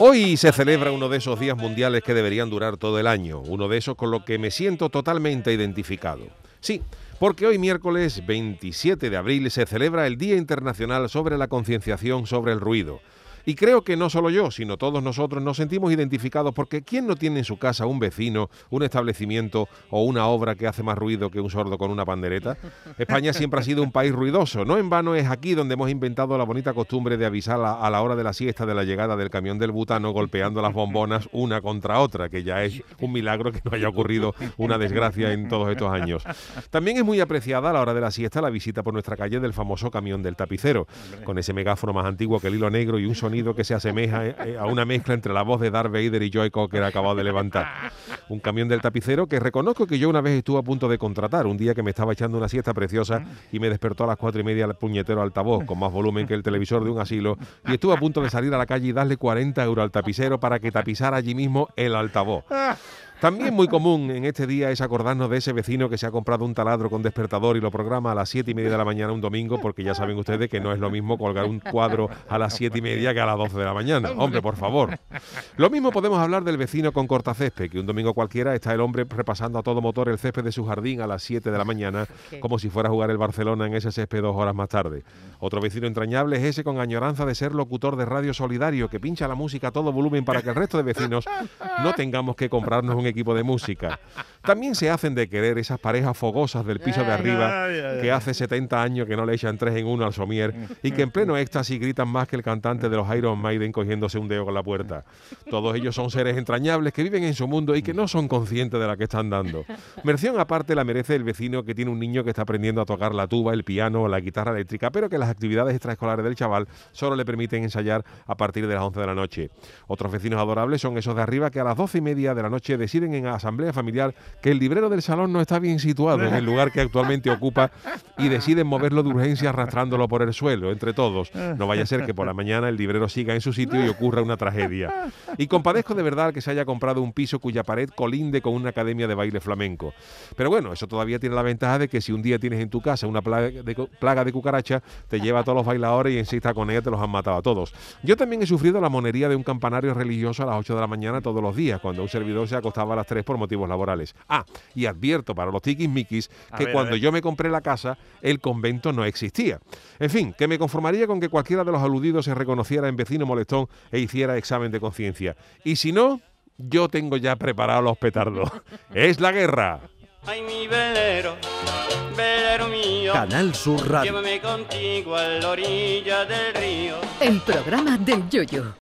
Hoy se celebra uno de esos días mundiales que deberían durar todo el año, uno de esos con lo que me siento totalmente identificado. Sí, porque hoy miércoles 27 de abril se celebra el Día Internacional sobre la Concienciación sobre el Ruido. Y creo que no solo yo, sino todos nosotros nos sentimos identificados porque ¿quién no tiene en su casa un vecino, un establecimiento o una obra que hace más ruido que un sordo con una pandereta? España siempre ha sido un país ruidoso. No en vano es aquí donde hemos inventado la bonita costumbre de avisar a, la hora de la siesta de la llegada del camión del butano golpeando las bombonas una contra otra, que ya es un milagro que no haya ocurrido una desgracia en todos estos años. También es muy apreciada a la hora de la siesta la visita por nuestra calle del famoso camión del tapicero, con ese megáfono más antiguo que el hilo negro y un sonido que se asemeja eh, a una mezcla entre la voz de Darth Vader y Joy Cocker acabado de levantar. Un camión del tapicero que reconozco que yo una vez estuve a punto de contratar, un día que me estaba echando una siesta preciosa y me despertó a las cuatro y media el puñetero altavoz con más volumen que el televisor de un asilo y estuve a punto de salir a la calle y darle 40 euros al tapicero para que tapizara allí mismo el altavoz. También muy común en este día es acordarnos de ese vecino que se ha comprado un taladro con despertador y lo programa a las siete y media de la mañana un domingo, porque ya saben ustedes que no es lo mismo colgar un cuadro a las siete y media que a las 12 de la mañana. Hombre, por favor. Lo mismo podemos hablar del vecino con cortacésped, que un domingo cualquiera está el hombre repasando a todo motor el césped de su jardín a las 7 de la mañana, como si fuera a jugar el Barcelona en ese césped dos horas más tarde. Otro vecino entrañable es ese con añoranza de ser locutor de radio solidario, que pincha la música a todo volumen para que el resto de vecinos no tengamos que comprarnos un equipo de música. También se hacen de querer esas parejas fogosas del piso de arriba que hace 70 años que no le echan tres en uno al somier y que en pleno éxtasis gritan más que el cantante de los Iron Maiden cogiéndose un dedo con la puerta. Todos ellos son seres entrañables que viven en su mundo y que no son conscientes de la que están dando. Mención aparte la merece el vecino que tiene un niño que está aprendiendo a tocar la tuba, el piano o la guitarra eléctrica, pero que las actividades extraescolares del chaval solo le permiten ensayar a partir de las 11 de la noche. Otros vecinos adorables son esos de arriba que a las 12 y media de la noche deciden en asamblea familiar que el librero del salón no está bien situado en el lugar que actualmente ocupa y deciden moverlo de urgencia arrastrándolo por el suelo entre todos. No vaya a ser que por la mañana el librero siga en su sitio y ocurra una tragedia. Y compadezco de verdad que se haya comprado un piso cuya pared colinde con una academia de baile flamenco. Pero bueno, eso todavía tiene la ventaja de que si un día tienes en tu casa una plaga de, plaga de cucaracha, te lleva a todos los bailadores y insista con ella te los han matado a todos. Yo también he sufrido la monería de un campanario religioso a las 8 de la mañana todos los días, cuando un servidor se acostaba a las 3 por motivos laborales. Ah, y advierto para los tiquismiquis que cuando yo me compré la casa, el convento no existía. En fin, que me conformaría con que cualquiera de los aludidos se reconociera en vecino molestón e hiciera examen de conciencia. Y si no, yo tengo ya preparados los petardos. ¡Es la guerra! Ay, mi velero, velero mío. Canal Sur Radio. Llévame contigo a la orilla del río. El programa del Yoyo.